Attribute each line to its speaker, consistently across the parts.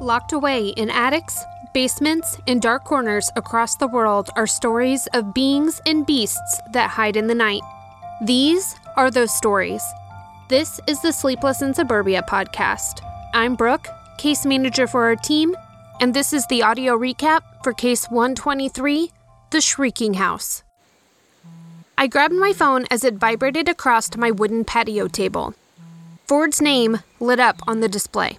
Speaker 1: Locked away in attics, basements, and dark corners across the world are stories of beings and beasts that hide in the night. These are those stories. This is the Sleepless in Suburbia podcast. I'm Brooke, case manager for our team, and this is the audio recap for case 123 The Shrieking House. I grabbed my phone as it vibrated across my wooden patio table. Ford's name lit up on the display.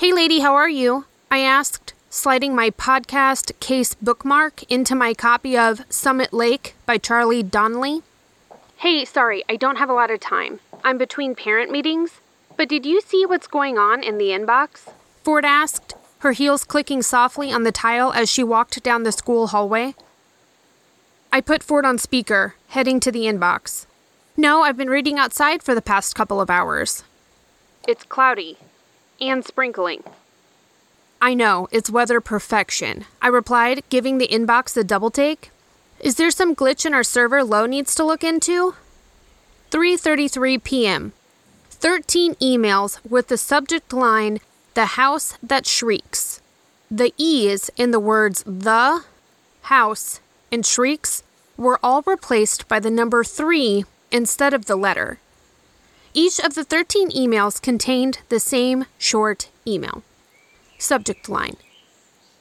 Speaker 1: Hey, lady, how are you? I asked, sliding my podcast case bookmark into my copy of Summit Lake by Charlie Donlea. Hey, sorry, I don't have a lot of time. I'm between parent meetings. But did you see what's going on in the inbox? Ford asked, her heels clicking softly on the tile as she walked down the school hallway. I put Ford on speaker, heading to the inbox. No, I've been reading outside for the past couple of hours. It's cloudy, and sprinkling. I know, it's weather perfection, I replied, giving the inbox a double take. Is there some glitch in our server Low needs to look into? 3:33 p.m. 13 emails with the subject line The House That Shrieks. The E's in the words the, house, and shrieks were all replaced by the number 3 instead of the letter. Each of the 13 emails contained the same short email. Subject line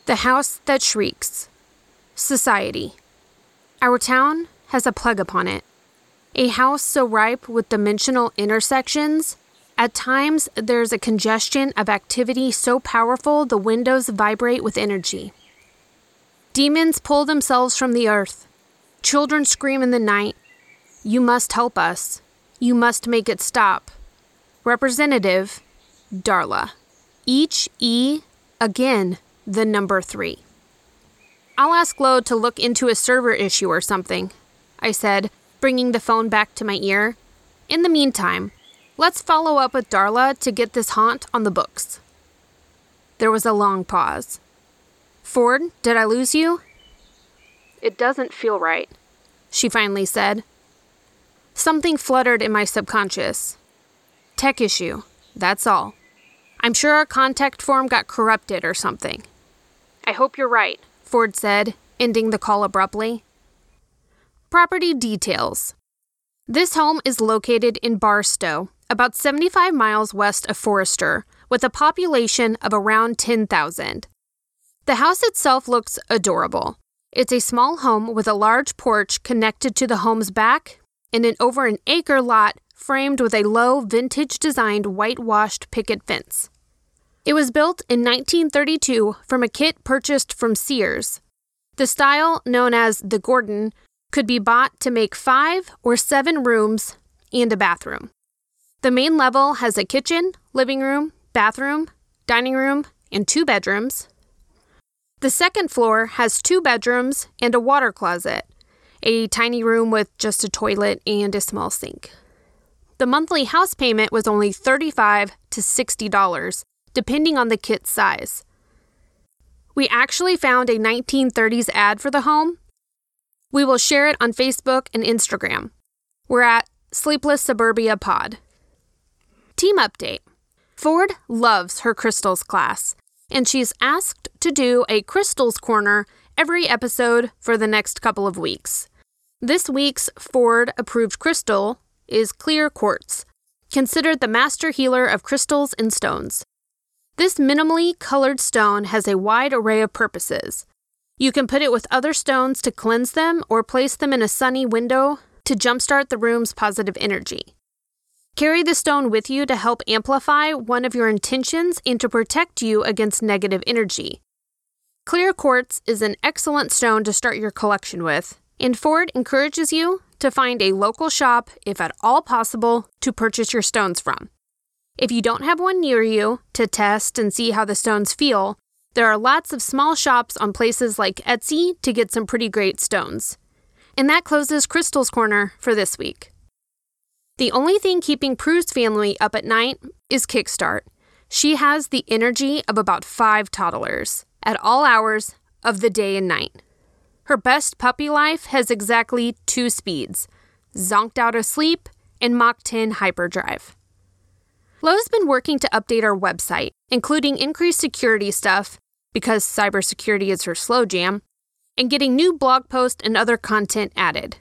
Speaker 1: The House That Shrieks. Society. Our town has a plague upon it. A house so ripe with dimensional intersections, at times there's a congestion of activity so powerful the windows vibrate with energy. Demons pull themselves from the earth. Children scream in the night. You must help us. You must make it stop. Representative, Darla. Each E, again, the number three. I'll ask Lowe to look into a server issue or something, I said, bringing the phone back to my ear. In the meantime, let's follow up with Darla to get this haunt on the books. There was a long pause. Ford, did I lose you? It doesn't feel right, she finally said. Something fluttered in my subconscious. Tech issue, that's all. I'm sure our contact form got corrupted or something. I hope you're right, Ford said, ending the call abruptly. Property details. This home is located in Barstow, about 75 miles west of Forester, with a population of around 10,000. The house itself looks adorable. It's a small home with a large porch connected to the home's back in an over an acre lot framed with a low, vintage designed whitewashed picket fence. It was built in 1932 from a kit purchased from Sears. The style, known as the Gordon, could be bought to make five or seven rooms and a bathroom. The main level has a kitchen, living room, bathroom, dining room, and two bedrooms. The second floor has two bedrooms and a water closet, a tiny room with just a toilet and a small sink. The monthly house payment was only 35 to $60, depending on the kit's size. We actually found a 1930s ad for the home. We will share it on Facebook and Instagram. We're at Sleepless Suburbia Pod. Team update Ford loves her crystals class, and she's asked to do a crystals corner every episode for the next couple of weeks. This week's Ford approved crystal is clear quartz, considered the master healer of crystals and stones. This minimally colored stone has a wide array of purposes. You can put it with other stones to cleanse them or place them in a sunny window to jumpstart the room's positive energy. Carry the stone with you to help amplify one of your intentions and to protect you against negative energy. Clear quartz is an excellent stone to start your collection with, and Ford encourages you to find a local shop, if at all possible, to purchase your stones from. If you don't have one near you to test and see how the stones feel, there are lots of small shops on places like Etsy to get some pretty great stones. And that closes Crystal's Corner for this week. The only thing keeping Prue's family up at night is Kickstart. She has the energy of about five toddlers at all hours of the day and night. Her best puppy life has exactly two speeds zonked out of sleep and Mach 10 hyperdrive. Lowe's been working to update our website, including increased security stuff, because cybersecurity is her slow jam, and getting new blog posts and other content added.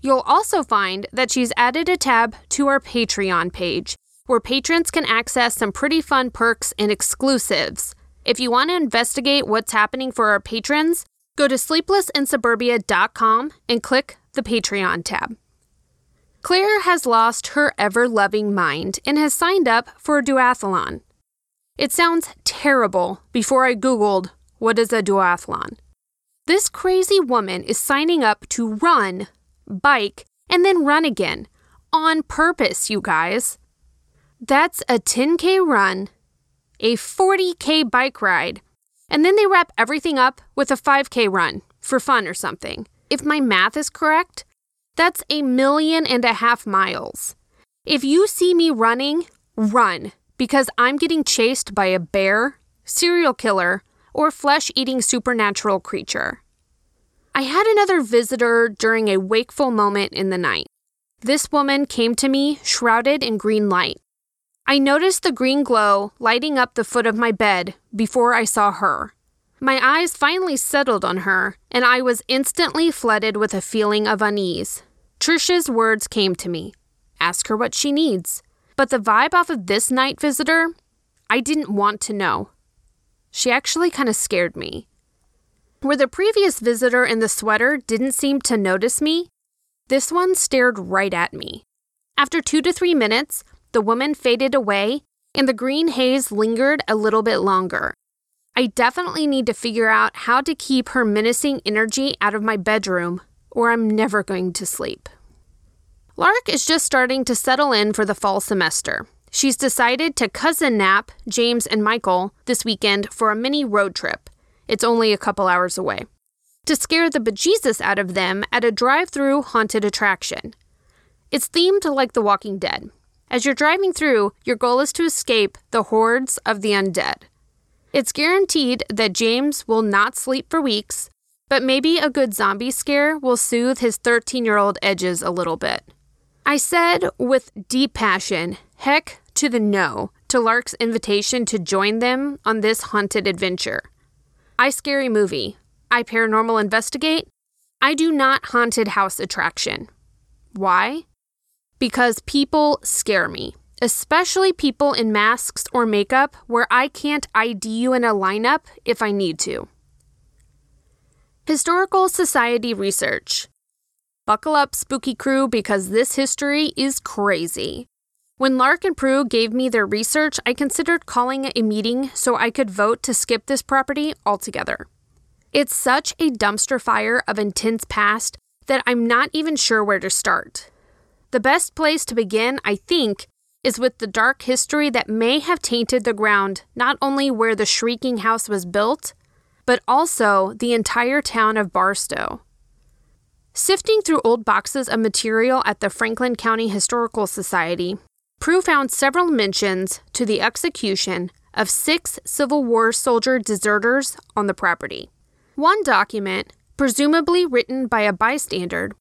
Speaker 1: You'll also find that she's added a tab to our Patreon page, where patrons can access some pretty fun perks and exclusives. If you want to investigate what's happening for our patrons, go to sleeplessinsuburbia.com and click the Patreon tab. Claire has lost her ever loving mind and has signed up for a duathlon. It sounds terrible before I Googled what is a duathlon. This crazy woman is signing up to run, bike, and then run again on purpose, you guys. That's a 10K run, a 40K bike ride, and then they wrap everything up with a 5K run for fun or something. If my math is correct, that's a million and a half miles. If you see me running, run, because I'm getting chased by a bear, serial killer, or flesh eating supernatural creature. I had another visitor during a wakeful moment in the night. This woman came to me shrouded in green light. I noticed the green glow lighting up the foot of my bed before I saw her. My eyes finally settled on her, and I was instantly flooded with a feeling of unease. Trisha's words came to me ask her what she needs. But the vibe off of this night visitor, I didn't want to know. She actually kind of scared me. Where the previous visitor in the sweater didn't seem to notice me, this one stared right at me. After two to three minutes, the woman faded away and the green haze lingered a little bit longer. I definitely need to figure out how to keep her menacing energy out of my bedroom, or I'm never going to sleep. Lark is just starting to settle in for the fall semester. She's decided to cousin nap James and Michael this weekend for a mini road trip. It's only a couple hours away. To scare the bejesus out of them at a drive through haunted attraction. It's themed like The Walking Dead. As you're driving through, your goal is to escape the hordes of the undead. It's guaranteed that James will not sleep for weeks, but maybe a good zombie scare will soothe his 13 year old edges a little bit. I said with deep passion, heck to the no, to Lark's invitation to join them on this haunted adventure. I scary movie. I paranormal investigate. I do not haunted house attraction. Why? Because people scare me especially people in masks or makeup where I can't ID you in a lineup if I need to. Historical Society Research. Buckle up, spooky crew, because this history is crazy. When Lark and Prue gave me their research, I considered calling a meeting so I could vote to skip this property altogether. It's such a dumpster fire of intense past that I'm not even sure where to start. The best place to begin, I think, is with the dark history that may have tainted the ground not only where the shrieking house was built, but also the entire town of Barstow. Sifting through old boxes of material at the Franklin County Historical Society, Prue found several mentions to the execution of six Civil War soldier deserters on the property. One document, presumably written by a bystander,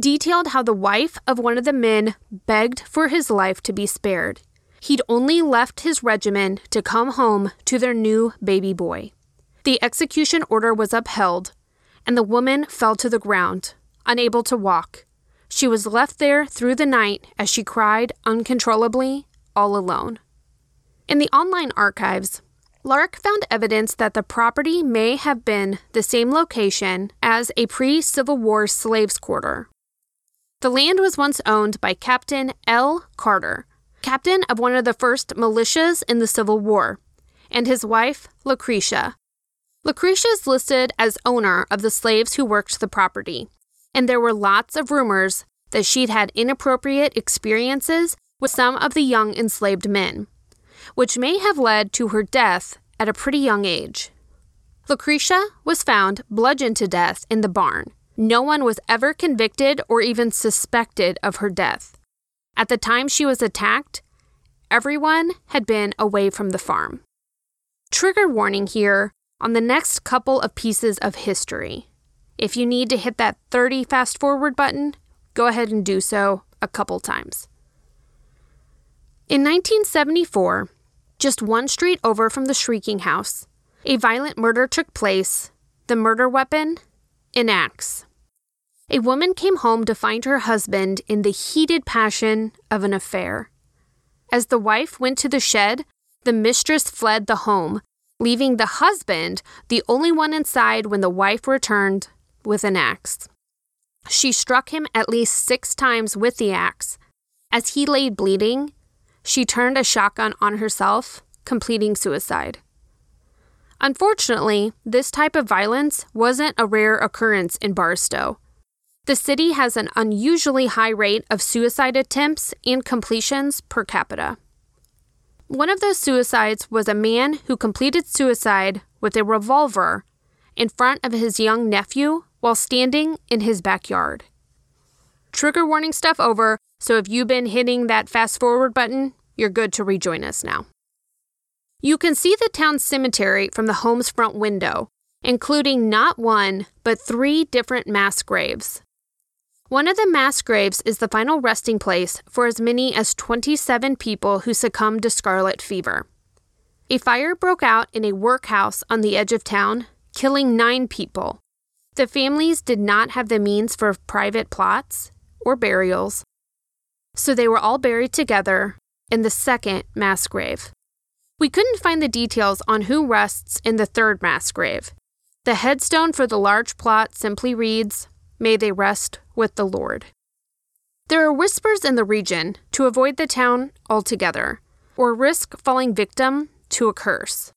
Speaker 1: detailed how the wife of one of the men begged for his life to be spared. He'd only left his regiment to come home to their new baby boy. The execution order was upheld, and the woman fell to the ground, unable to walk. She was left there through the night as she cried uncontrollably, all alone. In the online archives, Lark found evidence that the property may have been the same location as a pre Civil War slaves' quarter. The land was once owned by Captain L. Carter, captain of one of the first militias in the Civil War, and his wife, Lucretia. Lucretia is listed as owner of the slaves who worked the property, and there were lots of rumors that she'd had inappropriate experiences with some of the young enslaved men, which may have led to her death at a pretty young age. Lucretia was found bludgeoned to death in the barn, no one was ever convicted or even suspected of her death. At the time she was attacked, everyone had been away from the farm. Trigger warning here on the next couple of pieces of history. If you need to hit that 30 fast forward button, go ahead and do so a couple times. In 1974, just one street over from the Shrieking House, a violent murder took place. The murder weapon? An axe. A woman came home to find her husband in the heated passion of an affair. As the wife went to the shed, the mistress fled the home, leaving the husband the only one inside when the wife returned with an axe. She struck him at least six times with the axe. As he lay bleeding, she turned a shotgun on herself, completing suicide. Unfortunately, this type of violence wasn't a rare occurrence in Barstow. The city has an unusually high rate of suicide attempts and completions per capita. One of those suicides was a man who completed suicide with a revolver in front of his young nephew while standing in his backyard. Trigger warning stuff over, so if you've been hitting that fast forward button, you're good to rejoin us now. You can see the town cemetery from the home's front window, including not one, but three different mass graves. One of the mass graves is the final resting place for as many as 27 people who succumbed to scarlet fever. A fire broke out in a workhouse on the edge of town, killing nine people. The families did not have the means for private plots or burials, so they were all buried together in the second mass grave. We couldn't find the details on who rests in the third mass grave. The headstone for the large plot simply reads, May they rest with the Lord. There are whispers in the region to avoid the town altogether, or risk falling victim to a curse.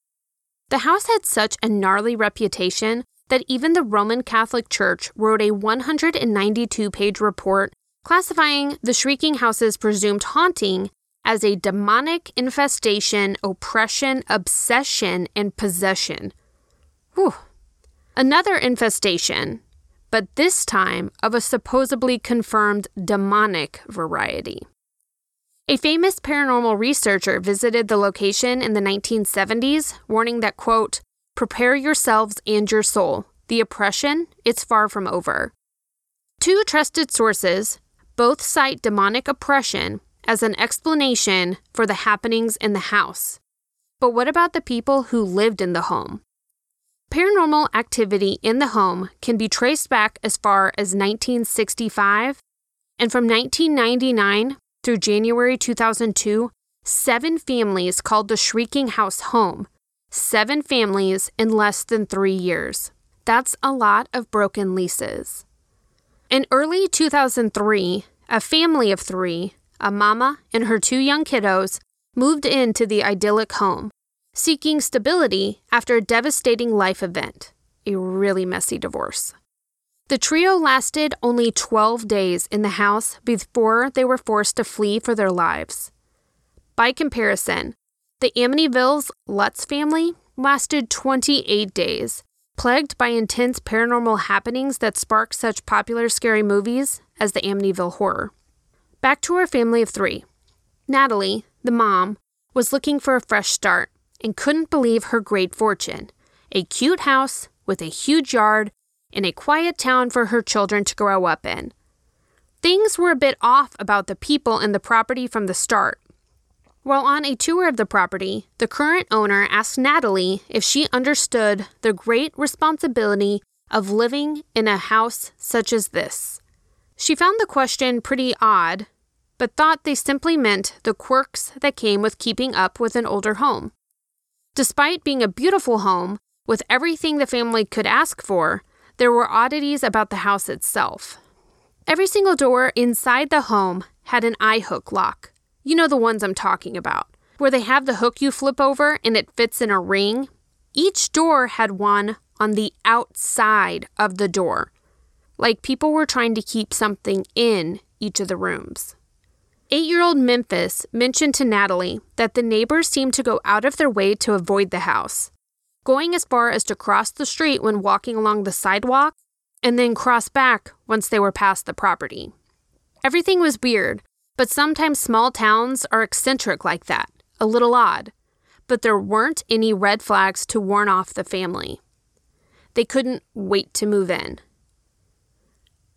Speaker 1: The house had such a gnarly reputation that even the Roman Catholic Church wrote a 192 page report classifying the Shrieking House's presumed haunting as a demonic infestation, oppression, obsession, and possession. Whew. Another infestation but this time of a supposedly confirmed demonic variety. A famous paranormal researcher visited the location in the 1970s, warning that, quote, prepare yourselves and your soul. The oppression, it's far from over. Two trusted sources both cite demonic oppression as an explanation for the happenings in the house. But what about the people who lived in the home? Paranormal activity in the home can be traced back as far as 1965, and from 1999 through January 2002, seven families called the Shrieking House home. Seven families in less than three years. That's a lot of broken leases. In early 2003, a family of three, a mama and her two young kiddos, moved into the idyllic home seeking stability after a devastating life event, a really messy divorce. The trio lasted only 12 days in the house before they were forced to flee for their lives. By comparison, the Amityville's Lutz family lasted 28 days, plagued by intense paranormal happenings that sparked such popular scary movies as the Amityville Horror. Back to our family of three. Natalie, the mom, was looking for a fresh start and couldn't believe her great fortune a cute house with a huge yard and a quiet town for her children to grow up in. Things were a bit off about the people and the property from the start. While on a tour of the property, the current owner asked Natalie if she understood the great responsibility of living in a house such as this. She found the question pretty odd, but thought they simply meant the quirks that came with keeping up with an older home. Despite being a beautiful home, with everything the family could ask for, there were oddities about the house itself. Every single door inside the home had an eye hook lock. You know the ones I'm talking about, where they have the hook you flip over and it fits in a ring. Each door had one on the outside of the door, like people were trying to keep something in each of the rooms. Eight year old Memphis mentioned to Natalie that the neighbors seemed to go out of their way to avoid the house, going as far as to cross the street when walking along the sidewalk and then cross back once they were past the property. Everything was weird, but sometimes small towns are eccentric like that, a little odd. But there weren't any red flags to warn off the family. They couldn't wait to move in.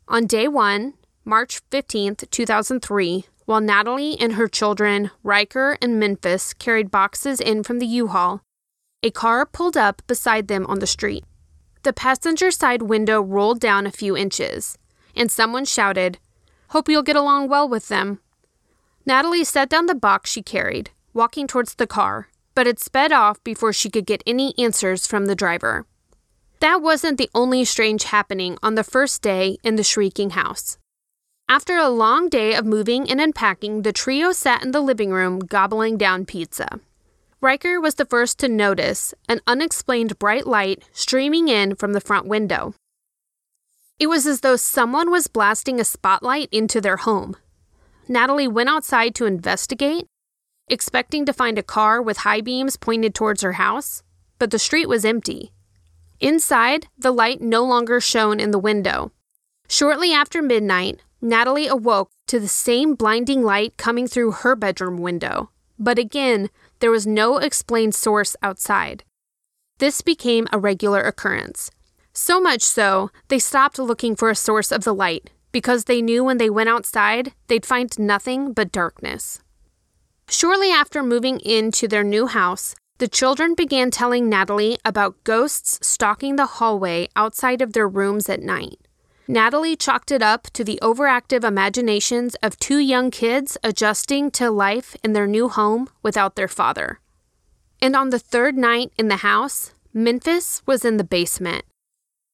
Speaker 1: On day one, March 15th, 2003, while Natalie and her children, Riker and Memphis, carried boxes in from the U Haul, a car pulled up beside them on the street. The passenger side window rolled down a few inches, and someone shouted, Hope you'll get along well with them. Natalie set down the box she carried, walking towards the car, but it sped off before she could get any answers from the driver. That wasn't the only strange happening on the first day in the shrieking house. After a long day of moving and unpacking, the trio sat in the living room gobbling down pizza. Riker was the first to notice an unexplained bright light streaming in from the front window. It was as though someone was blasting a spotlight into their home. Natalie went outside to investigate, expecting to find a car with high beams pointed towards her house, but the street was empty. Inside, the light no longer shone in the window. Shortly after midnight, Natalie awoke to the same blinding light coming through her bedroom window, but again, there was no explained source outside. This became a regular occurrence. So much so, they stopped looking for a source of the light because they knew when they went outside, they'd find nothing but darkness. Shortly after moving into their new house, the children began telling Natalie about ghosts stalking the hallway outside of their rooms at night. Natalie chalked it up to the overactive imaginations of two young kids adjusting to life in their new home without their father. And on the third night in the house, Memphis was in the basement,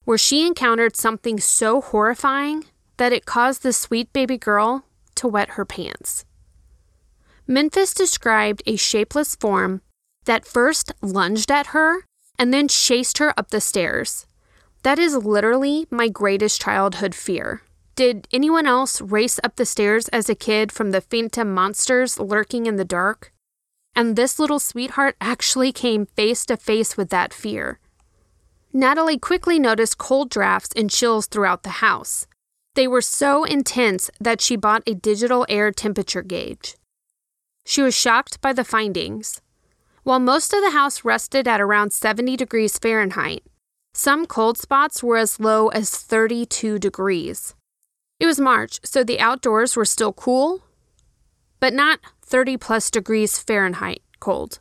Speaker 1: where she encountered something so horrifying that it caused the sweet baby girl to wet her pants. Memphis described a shapeless form that first lunged at her and then chased her up the stairs. That is literally my greatest childhood fear. Did anyone else race up the stairs as a kid from the phantom monsters lurking in the dark? And this little sweetheart actually came face to face with that fear. Natalie quickly noticed cold drafts and chills throughout the house. They were so intense that she bought a digital air temperature gauge. She was shocked by the findings. While most of the house rested at around 70 degrees Fahrenheit, some cold spots were as low as 32 degrees. It was March, so the outdoors were still cool, but not 30 plus degrees Fahrenheit cold.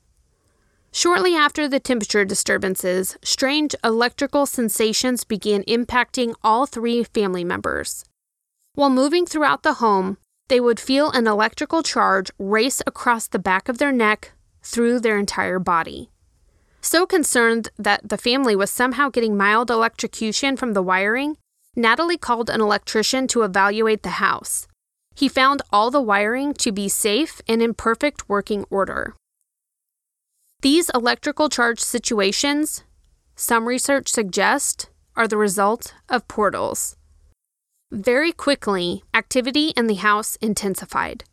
Speaker 1: Shortly after the temperature disturbances, strange electrical sensations began impacting all three family members. While moving throughout the home, they would feel an electrical charge race across the back of their neck through their entire body. So concerned that the family was somehow getting mild electrocution from the wiring, Natalie called an electrician to evaluate the house. He found all the wiring to be safe and in perfect working order. These electrical charge situations, some research suggests, are the result of portals. Very quickly, activity in the house intensified.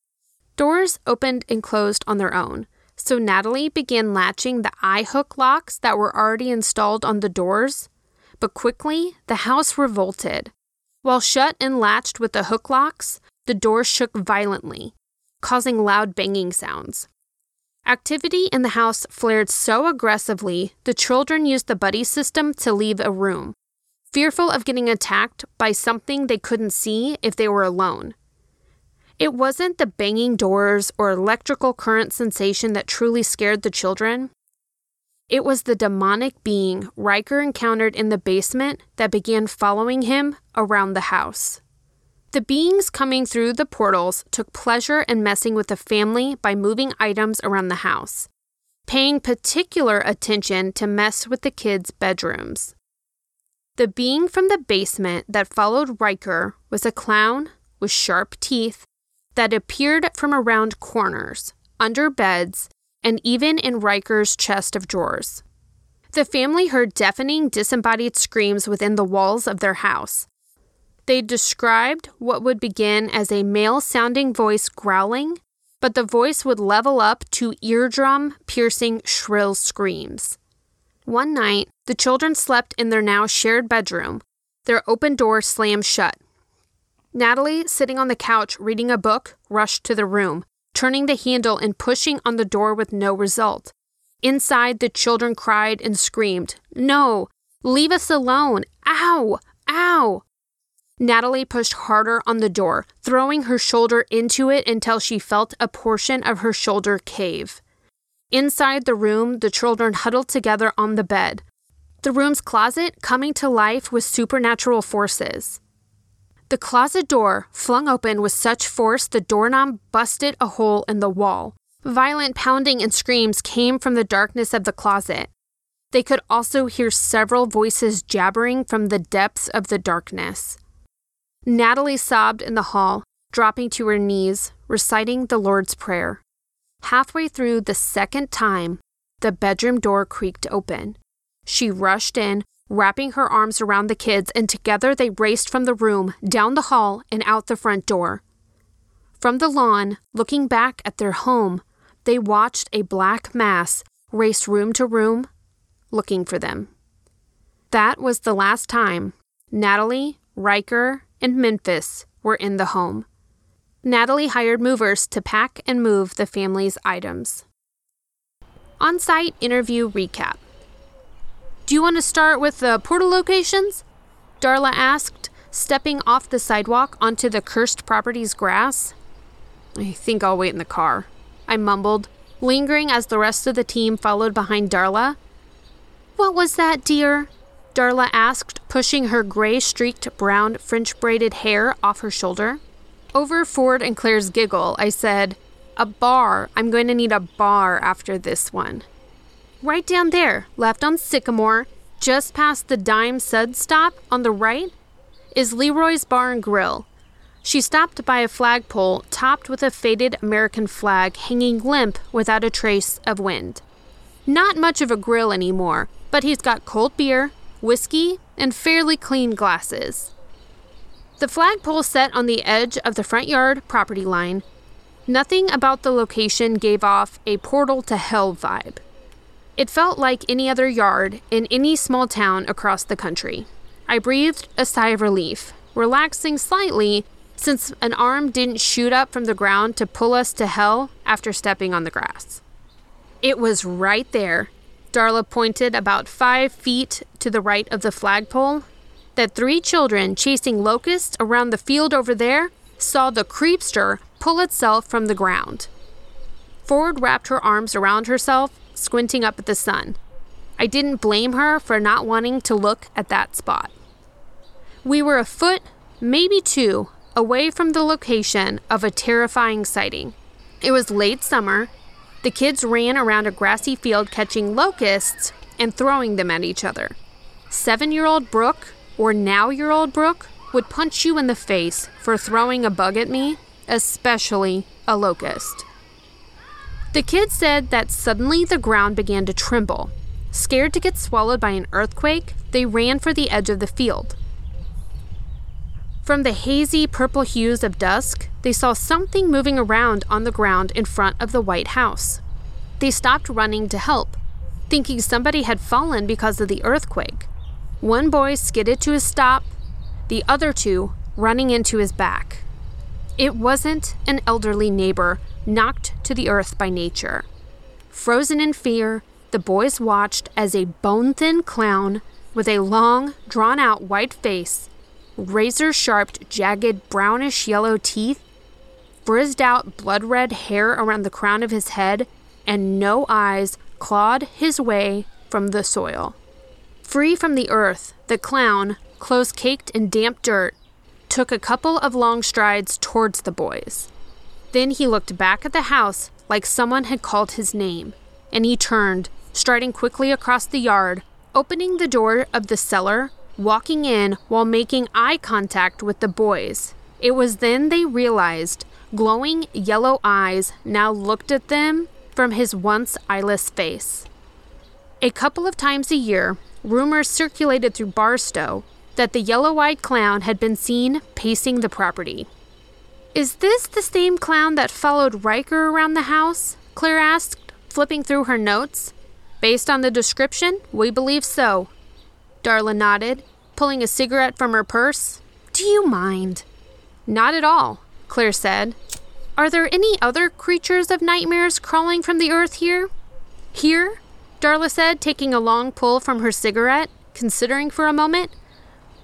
Speaker 1: Doors opened and closed on their own, so Natalie began latching the eye hook locks that were already installed on the doors. But quickly, the house revolted. While shut and latched with the hook locks, the door shook violently, causing loud banging sounds. Activity in the house flared so aggressively, the children used the buddy system to leave a room, fearful of getting attacked by something they couldn't see if they were alone. It wasn't the banging doors or electrical current sensation that truly scared the children. It was the demonic being Riker encountered in the basement that began following him around the house. The beings coming through the portals took pleasure in messing with the family by moving items around the house, paying particular attention to mess with the kids' bedrooms. The being from the basement that followed Riker was a clown with sharp teeth that appeared from around corners, under beds, and even in Riker's chest of drawers. The family heard deafening, disembodied screams within the walls of their house, they described what would begin as a male sounding voice growling, but the voice would level up to eardrum piercing shrill screams. One night, the children slept in their now shared bedroom. Their open door slammed shut. Natalie, sitting on the couch reading a book, rushed to the room, turning the handle and pushing on the door with no result. Inside, the children cried and screamed, No! Leave us alone! Ow! Ow! Natalie pushed harder on the door, throwing her shoulder into it until she felt a portion of her shoulder cave. Inside the room, the children huddled together on the bed, the room's closet coming to life with supernatural forces. The closet door flung open with such force the doorknob busted a hole in the wall. Violent pounding and screams came from the darkness of the closet. They could also hear several voices jabbering from the depths of the darkness. Natalie sobbed in the hall, dropping to her knees, reciting the Lord's Prayer. Halfway through the second time, the bedroom door creaked open. She rushed in, wrapping her arms around the kids, and together they raced from the room, down the hall, and out the front door. From the lawn, looking back at their home, they watched a black mass race room to room, looking for them. That was the last time Natalie, Riker, and Memphis were in the home. Natalie hired movers to pack and move the family's items. On site interview recap. Do you want to start with the portal locations? Darla asked, stepping off the sidewalk onto the cursed property's grass. I think I'll wait in the car. I mumbled, lingering as the rest of the team followed behind Darla. What was that, dear? Darla asked, pushing her gray streaked brown French braided hair off her shoulder. Over Ford and Claire's giggle, I said, A bar. I'm going to need a bar after this one. Right down there, left on Sycamore, just past the Dime Sud stop on the right, is Leroy's Bar and Grill. She stopped by a flagpole topped with a faded American flag hanging limp without a trace of wind. Not much of a grill anymore, but he's got cold beer, whiskey, and fairly clean glasses. The flagpole set on the edge of the front yard property line. Nothing about the location gave off a portal to hell vibe. It felt like any other yard in any small town across the country. I breathed a sigh of relief, relaxing slightly since an arm didn't shoot up from the ground to pull us to hell after stepping on the grass. It was right there. Darla pointed about five feet to the right of the flagpole. That three children chasing locusts around the field over there saw the creepster pull itself from the ground. Ford wrapped her arms around herself, squinting up at the sun. I didn't blame her for not wanting to look at that spot. We were a foot, maybe two, away from the location of a terrifying sighting. It was late summer. The kids ran around a grassy field catching locusts and throwing them at each other. Seven year old Brooke, or now year old Brooke, would punch you in the face for throwing a bug at me, especially a locust. The kids said that suddenly the ground began to tremble. Scared to get swallowed by an earthquake, they ran for the edge of the field. From the hazy purple hues of dusk, they saw something moving around on the ground in front of the White House. They stopped running to help, thinking somebody had fallen because of the earthquake. One boy skidded to a stop, the other two running into his back. It wasn't an elderly neighbor knocked to the earth by nature. Frozen in fear, the boys watched as a bone thin clown with a long, drawn out white face razor sharp, jagged, brownish yellow teeth, frizzed out, blood red hair around the crown of his head, and no eyes clawed his way from the soil. Free from the earth, the clown, clothes caked in damp dirt, took a couple of long strides towards the boys. Then he looked back at the house like someone had called his name, and he turned, striding quickly across the yard, opening the door of the cellar walking in while making eye contact with the boys. It was then they realized glowing yellow eyes now looked at them from his once eyeless face. A couple of times a year, rumors circulated through Barstow that the yellow eyed clown had been seen pacing the property. Is this the same clown that followed Riker around the house? Claire asked, flipping through her notes. Based on the description, we believe so, Darla nodded, pulling a cigarette from her purse. Do you mind? Not at all, Claire said. Are there any other creatures of nightmares crawling from the earth here? Here? Darla said, taking a long pull from her cigarette, considering for a moment.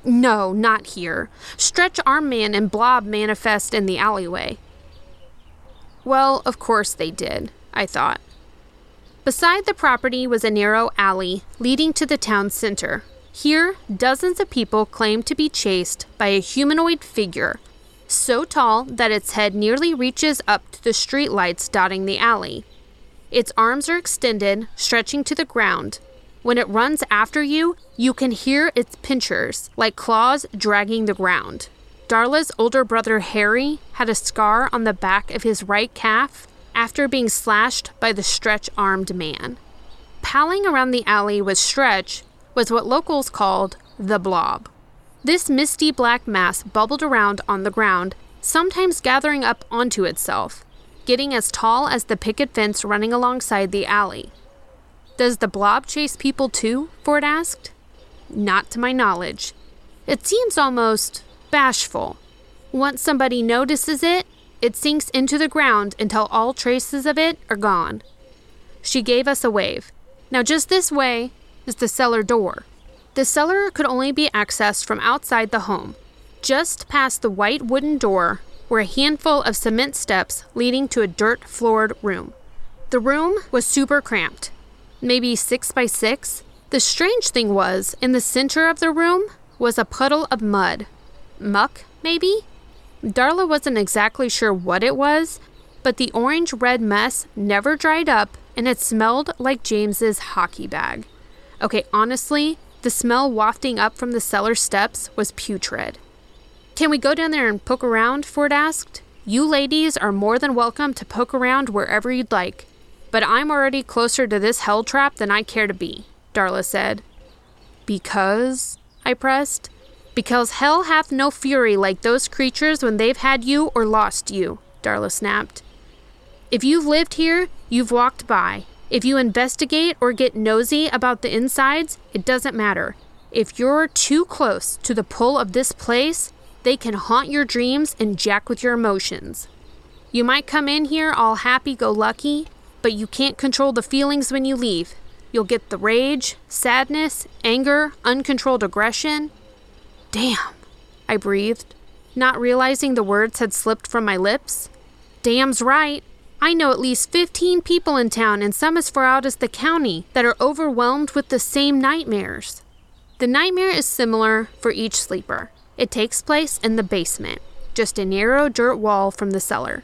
Speaker 1: No, not here. Stretch Arm Man and Blob manifest in the alleyway. Well, of course they did, I thought. Beside the property was a narrow alley leading to the town center. Here, dozens of people claimed to be chased by a humanoid figure, so tall that its head nearly reaches up to the streetlights dotting the alley. Its arms are extended, stretching to the ground. When it runs after you, you can hear its pinchers, like claws dragging the ground. Darla's older brother Harry had a scar on the back of his right calf after being slashed by the stretch armed man. Palling around the alley with Stretch was what locals called the blob. This misty black mass bubbled around on the ground, sometimes gathering up onto itself, getting as tall as the picket fence running alongside the alley. Does the blob chase people too? Ford asked. Not to my knowledge. It seems almost bashful. Once somebody notices it, it sinks into the ground until all traces of it are gone. She gave us a wave. Now, just this way is the cellar door. The cellar could only be accessed from outside the home, just past the white wooden door were a handful of cement steps leading to a dirt floored room. The room was super cramped, maybe six by six. The strange thing was, in the center of the room was a puddle of mud. Muck, maybe? Darla wasn't exactly sure what it was, but the orange red mess never dried up and it smelled like James's hockey bag. Okay, honestly, the smell wafting up from the cellar steps was putrid. Can we go down there and poke around? Ford asked. You ladies are more than welcome to poke around wherever you'd like, but I'm already closer to this hell trap than I care to be, Darla said. Because? I pressed. Because hell hath no fury like those creatures when they've had you or lost you, Darla snapped. If you've lived here, you've walked by. If you investigate or get nosy about the insides, it doesn't matter. If you're too close to the pull of this place, they can haunt your dreams and jack with your emotions. You might come in here all happy go lucky, but you can't control the feelings when you leave. You'll get the rage, sadness, anger, uncontrolled aggression, Damn, I breathed, not realizing the words had slipped from my lips. Damn's right. I know at least 15 people in town and some as far out as the county that are overwhelmed with the same nightmares. The nightmare is similar for each sleeper. It takes place in the basement, just a narrow dirt wall from the cellar.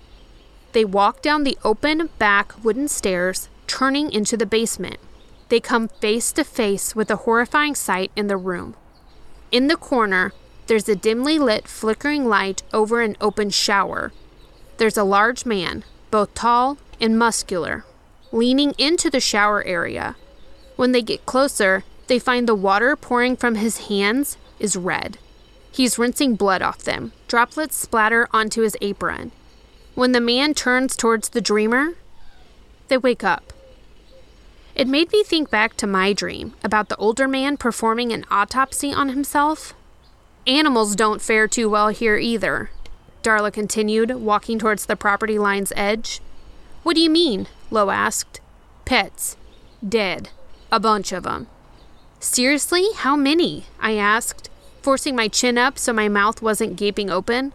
Speaker 1: They walk down the open back wooden stairs, turning into the basement. They come face to face with a horrifying sight in the room. In the corner, there's a dimly lit, flickering light over an open shower. There's a large man, both tall and muscular, leaning into the shower area. When they get closer, they find the water pouring from his hands is red. He's rinsing blood off them. Droplets splatter onto his apron. When the man turns towards the dreamer, they wake up. It made me think back to my dream about the older man performing an autopsy on himself. Animals don't fare too well here either, Darla continued, walking towards the property line's edge. What do you mean? Lo asked. Pets. Dead. A bunch of them. Seriously? How many? I asked, forcing my chin up so my mouth wasn't gaping open.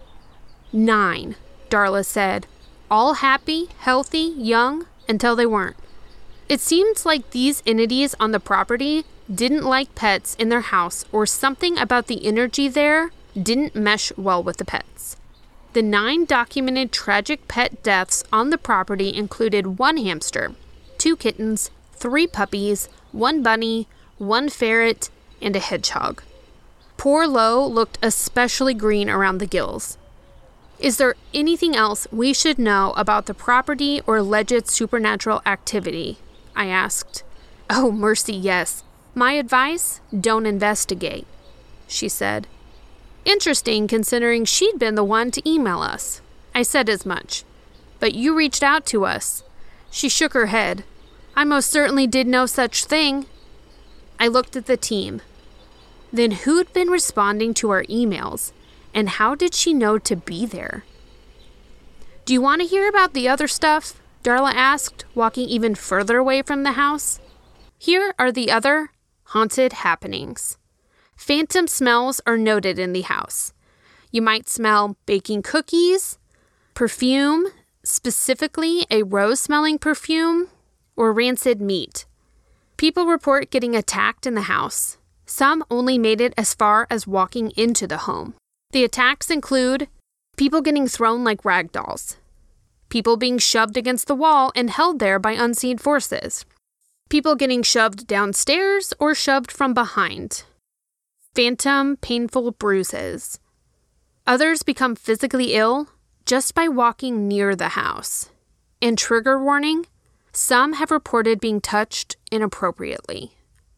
Speaker 1: Nine, Darla said. All happy, healthy, young, until they weren't. It seemed like these entities on the property didn't like pets in their house, or something about the energy there didn't mesh well with the pets. The nine documented tragic pet deaths on the property included one hamster, two kittens, three puppies, one bunny, one ferret, and a hedgehog. Poor Lo looked especially green around the gills. Is there anything else we should know about the property or alleged supernatural activity? I asked. Oh, mercy, yes. My advice don't investigate, she said. Interesting considering she'd been the one to email us. I said as much. But you reached out to us. She shook her head. I most certainly did no such thing. I looked at the team. Then who'd been responding to our emails, and how did she know to be there? Do you want to hear about the other stuff? Darla asked, walking even further away from the house. Here are the other haunted happenings. Phantom smells are noted in the house. You might smell baking cookies, perfume, specifically a rose smelling perfume, or rancid meat. People report getting attacked in the house. Some only made it as far as walking into the home. The attacks include people getting thrown like rag dolls, people being shoved against the wall and held there by unseen forces, people getting shoved downstairs or shoved from behind, phantom painful bruises. Others become physically ill just by walking near the house. And trigger warning some have reported being touched inappropriately.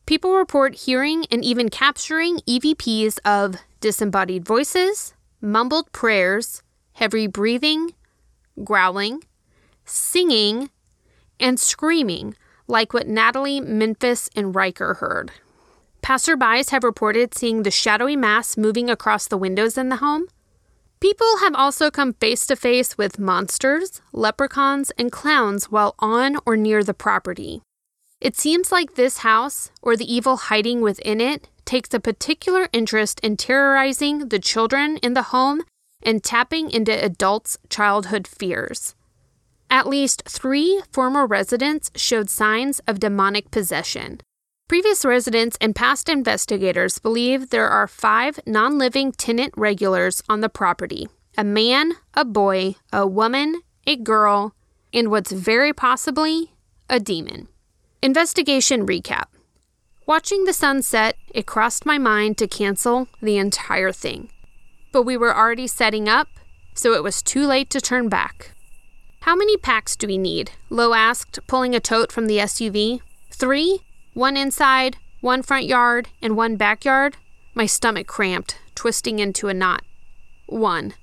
Speaker 1: People report hearing and even capturing EVPs of disembodied voices, mumbled prayers, heavy breathing, growling, singing, and screaming, like what Natalie, Memphis, and Riker heard. Passerbys have reported seeing the shadowy mass moving across the windows in the home. People have also come face to face with monsters, leprechauns, and clowns while on or near the property. It seems like this house, or the evil hiding within it, takes a particular interest in terrorizing the children in the home and tapping into adults' childhood fears. At least three former residents showed signs of demonic possession. Previous residents and past investigators believe there are five non living tenant regulars on the property a man, a boy, a woman, a girl, and what's very possibly a demon. Investigation recap. Watching the sunset, it crossed my mind to cancel the entire thing. But we were already setting up, so it was too late to turn back. How many packs do we need? Lo asked, pulling a tote from the SUV. Three? One inside, one front yard, and one backyard? My stomach cramped, twisting into a knot. One.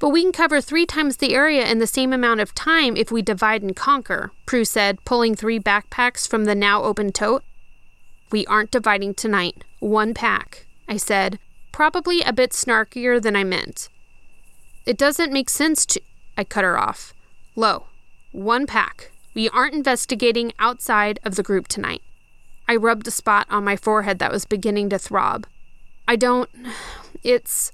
Speaker 1: But we can cover three times the area in the same amount of time if we divide and conquer, Prue said, pulling three backpacks from the now open tote. We aren't dividing tonight. One pack, I said, probably a bit snarkier than I meant. It doesn't make sense to. I cut her off. Lo, one pack. We aren't investigating outside of the group tonight. I rubbed a spot on my forehead that was beginning to throb. I don't. It's.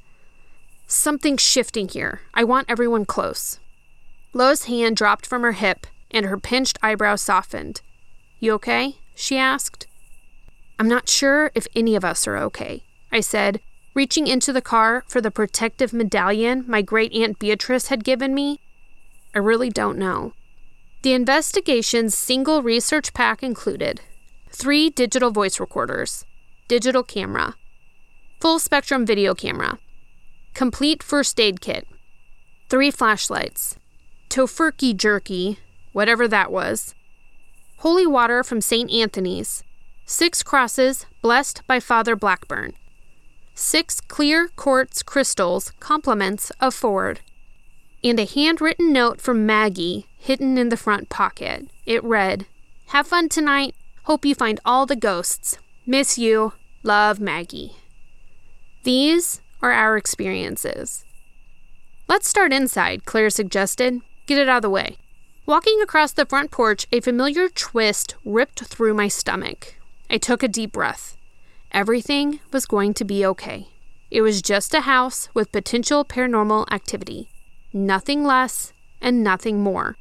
Speaker 1: Something's shifting here. I want everyone close. Lo's hand dropped from her hip, and her pinched eyebrows softened. You okay? she asked. I'm not sure if any of us are okay, I said, reaching into the car for the protective medallion my great aunt Beatrice had given me. I really don't know. The investigation's single research pack included three digital voice recorders, digital camera, full spectrum video camera, complete first aid kit, three flashlights, Tofurky jerky, whatever that was, holy water from St. Anthony's, six crosses blessed by Father Blackburn, six clear quartz crystals compliments of Ford, and a handwritten note from Maggie hidden in the front pocket. It read, Have fun tonight. Hope you find all the ghosts. Miss you. Love, Maggie. These are our experiences. Let's start inside, Claire suggested. Get it out of the way. Walking across the front porch, a familiar twist ripped through my stomach. I took a deep breath. Everything was going to be okay. It was just a house with potential paranormal activity. Nothing less and nothing more.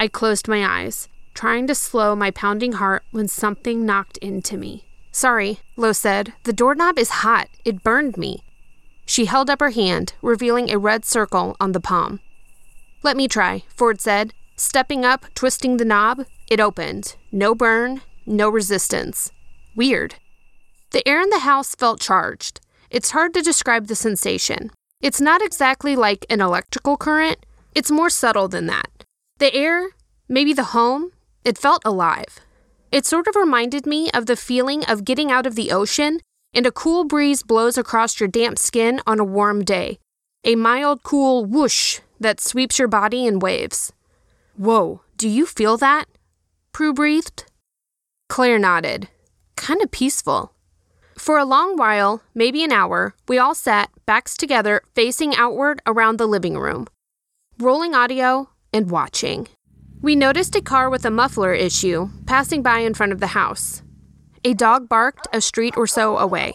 Speaker 1: I closed my eyes, trying to slow my pounding heart when something knocked into me. Sorry, Lo said. The doorknob is hot. It burned me. She held up her hand, revealing a red circle on the palm. Let me try, Ford said. Stepping up, twisting the knob, it opened. No burn, no resistance. Weird. The air in the house felt charged. It's hard to describe the sensation. It's not exactly like an electrical current, it's more subtle than that. The air, maybe the home, it felt alive. It sort of reminded me of the feeling of getting out of the ocean and a cool breeze blows across your damp skin on a warm day. A mild, cool whoosh that sweeps your body in waves. Whoa, do you feel that? Prue breathed. Claire nodded. Kind of peaceful. For a long while, maybe an hour, we all sat, backs together, facing outward around the living room, rolling audio and watching. We noticed a car with a muffler issue passing by in front of the house. A dog barked a street or so away.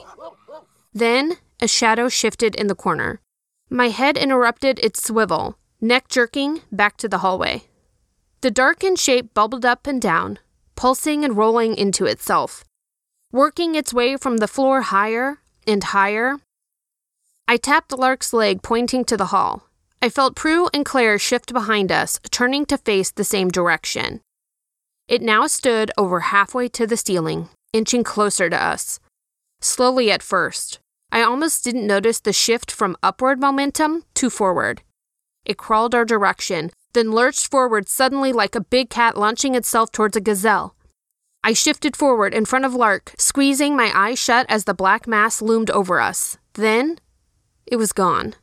Speaker 1: Then a shadow shifted in the corner. My head interrupted its swivel, neck jerking back to the hallway. The darkened shape bubbled up and down, pulsing and rolling into itself, working its way from the floor higher and higher. I tapped Lark's leg, pointing to the hall. I felt Prue and Claire shift behind us, turning to face the same direction. It now stood over halfway to the ceiling, inching closer to us. Slowly at first, I almost didn't notice the shift from upward momentum to forward. It crawled our direction, then lurched forward suddenly like a big cat launching itself towards a gazelle. I shifted forward in front of Lark, squeezing my eyes shut as the black mass loomed over us. Then, it was gone.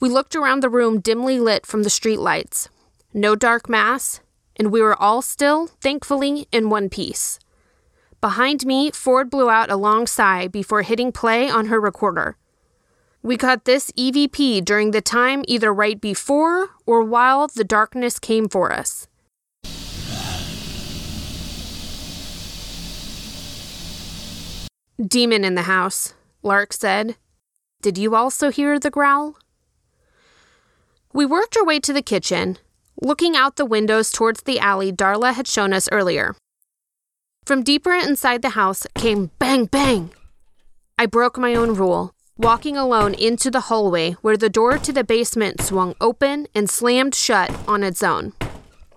Speaker 1: We looked around the room dimly lit from the streetlights. No dark mass, and we were all still, thankfully, in one piece. Behind me, Ford blew out a long sigh before hitting play on her recorder. We caught this EVP during the time either right before or while the darkness came for us. Demon in the house, Lark said. Did you also hear the growl? We worked our way to the kitchen, looking out the windows towards the alley Darla had shown us earlier. From deeper inside the house came bang bang. I broke my own rule, walking alone into the hallway where the door to the basement swung open and slammed shut on its own.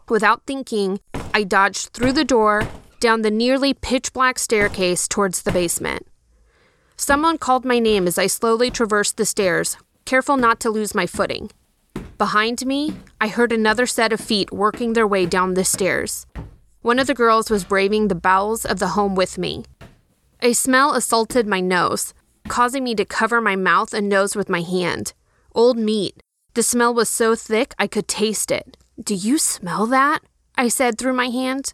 Speaker 1: Without thinking, I dodged through the door, down the nearly pitch black staircase towards the basement. Someone called my name as I slowly traversed the stairs, careful not to lose my footing. Behind me, I heard another set of feet working their way down the stairs. One of the girls was braving the bowels of the home with me. A smell assaulted my nose, causing me to cover my mouth and nose with my hand. Old meat. The smell was so thick I could taste it. Do you smell that? I said through my hand.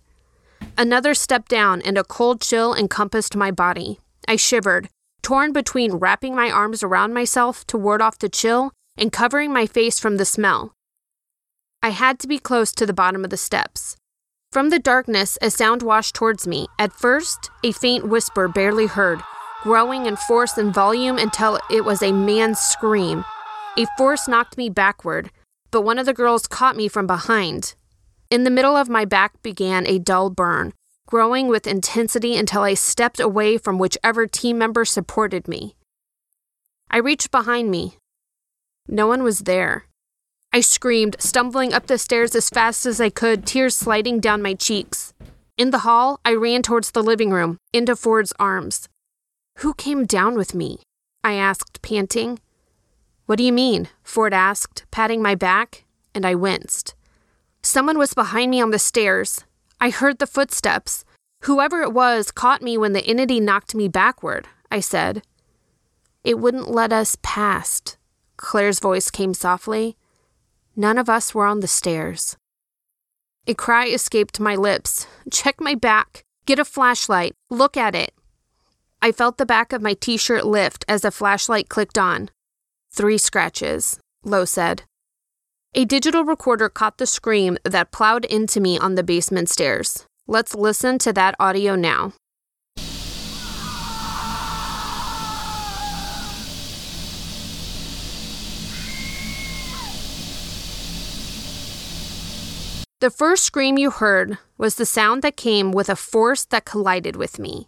Speaker 1: Another step down, and a cold chill encompassed my body. I shivered, torn between wrapping my arms around myself to ward off the chill and covering my face from the smell. I had to be close to the bottom of the steps. From the darkness, a sound washed towards me. At first, a faint whisper barely heard, growing in force and volume until it was a man's scream. A force knocked me backward, but one of the girls caught me from behind. In the middle of my back began a dull burn, growing with intensity until I stepped away from whichever team member supported me. I reached behind me. No one was there. I screamed, stumbling up the stairs as fast as I could, tears sliding down my cheeks. In the hall, I ran towards the living room, into Ford's arms. Who came down with me? I asked, panting. What do you mean? Ford asked, patting my back, and I winced. Someone was behind me on the stairs. I heard the footsteps. Whoever it was caught me when the entity knocked me backward, I said. It wouldn't let us past. Claire's voice came softly. None of us were on the stairs. A cry escaped my lips. Check my back. Get a flashlight. Look at it. I felt the back of my t shirt lift as a flashlight clicked on. Three scratches, Lo said. A digital recorder caught the scream that plowed into me on the basement stairs. Let's listen to that audio now. The first scream you heard was the sound that came with a force that collided with me.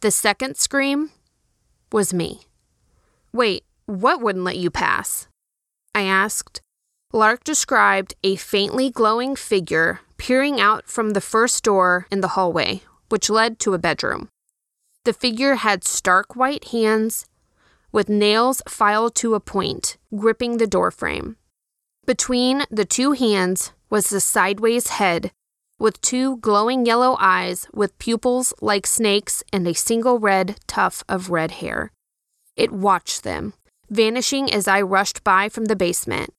Speaker 1: The second scream was me. Wait, what wouldn't let you pass? I asked. Lark described a faintly glowing figure peering out from the first door in the hallway, which led to a bedroom. The figure had stark white hands with nails filed to a point, gripping the doorframe. Between the two hands was the sideways head, with two glowing yellow eyes with pupils like snakes and a single red tuft of red hair. It watched them, vanishing as I rushed by from the basement.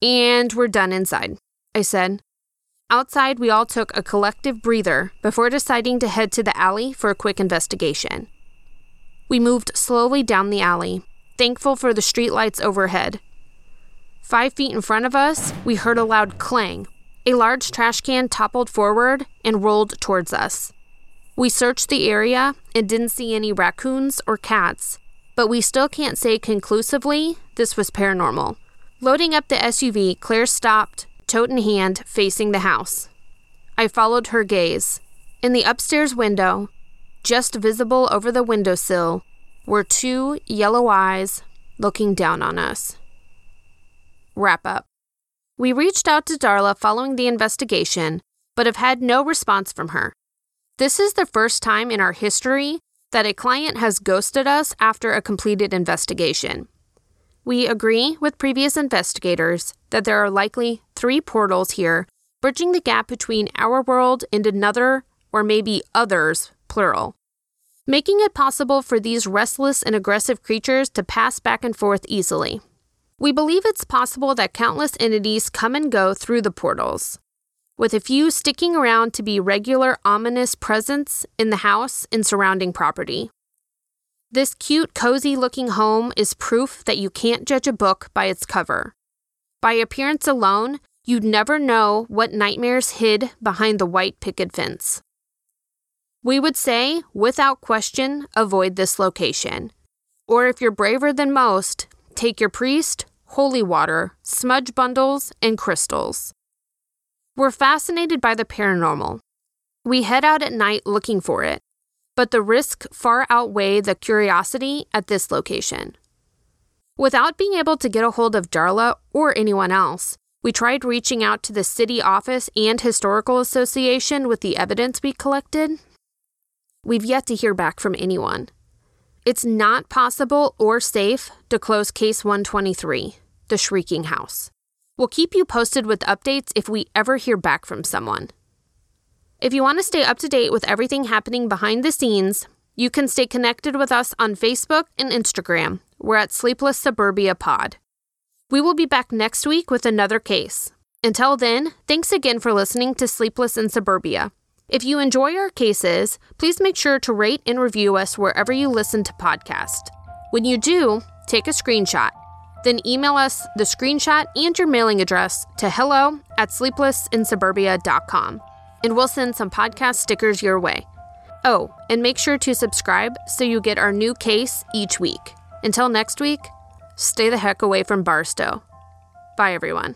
Speaker 1: And we're done inside, I said. Outside, we all took a collective breather before deciding to head to the alley for a quick investigation. We moved slowly down the alley, thankful for the streetlights overhead Five feet in front of us, we heard a loud clang. A large trash can toppled forward and rolled towards us. We searched the area and didn't see any raccoons or cats, but we still can't say conclusively this was paranormal. Loading up the SUV, Claire stopped, tote in hand, facing the house. I followed her gaze. In the upstairs window, just visible over the windowsill, were two yellow eyes looking down on us. Wrap up. We reached out to Darla following the investigation, but have had no response from her. This is the first time in our history that a client has ghosted us after a completed investigation. We agree with previous investigators that there are likely three portals here, bridging the gap between our world and another, or maybe others, plural, making it possible for these restless and aggressive creatures to pass back and forth easily. We believe it's possible that countless entities come and go through the portals, with a few sticking around to be regular ominous presence in the house and surrounding property. This cute, cozy looking home is proof that you can't judge a book by its cover. By appearance alone, you'd never know what nightmares hid behind the white picket fence. We would say, without question, avoid this location. Or if you're braver than most, take your priest, holy water, smudge bundles, and crystals. We're fascinated by the paranormal. We head out at night looking for it, but the risk far outweigh the curiosity at this location. Without being able to get a hold of Darla or anyone else, we tried reaching out to the city office and historical association with the evidence we collected. We've yet to hear back from anyone. It's not possible or safe to close case 123, the Shrieking House. We'll keep you posted with updates if we ever hear back from someone. If you want to stay up to date with everything happening behind the scenes, you can stay connected with us on Facebook and Instagram. We're at Sleepless Suburbia Pod. We will be back next week with another case. Until then, thanks again for listening to Sleepless in Suburbia. If you enjoy our cases, please make sure to rate and review us wherever you listen to podcasts. When you do, take a screenshot then email us the screenshot and your mailing address to hello at sleeplessinsuburbia.com, and we'll send some podcast stickers your way. Oh, and make sure to subscribe so you get our new case each week. Until next week, stay the heck away from Barstow. Bye, everyone.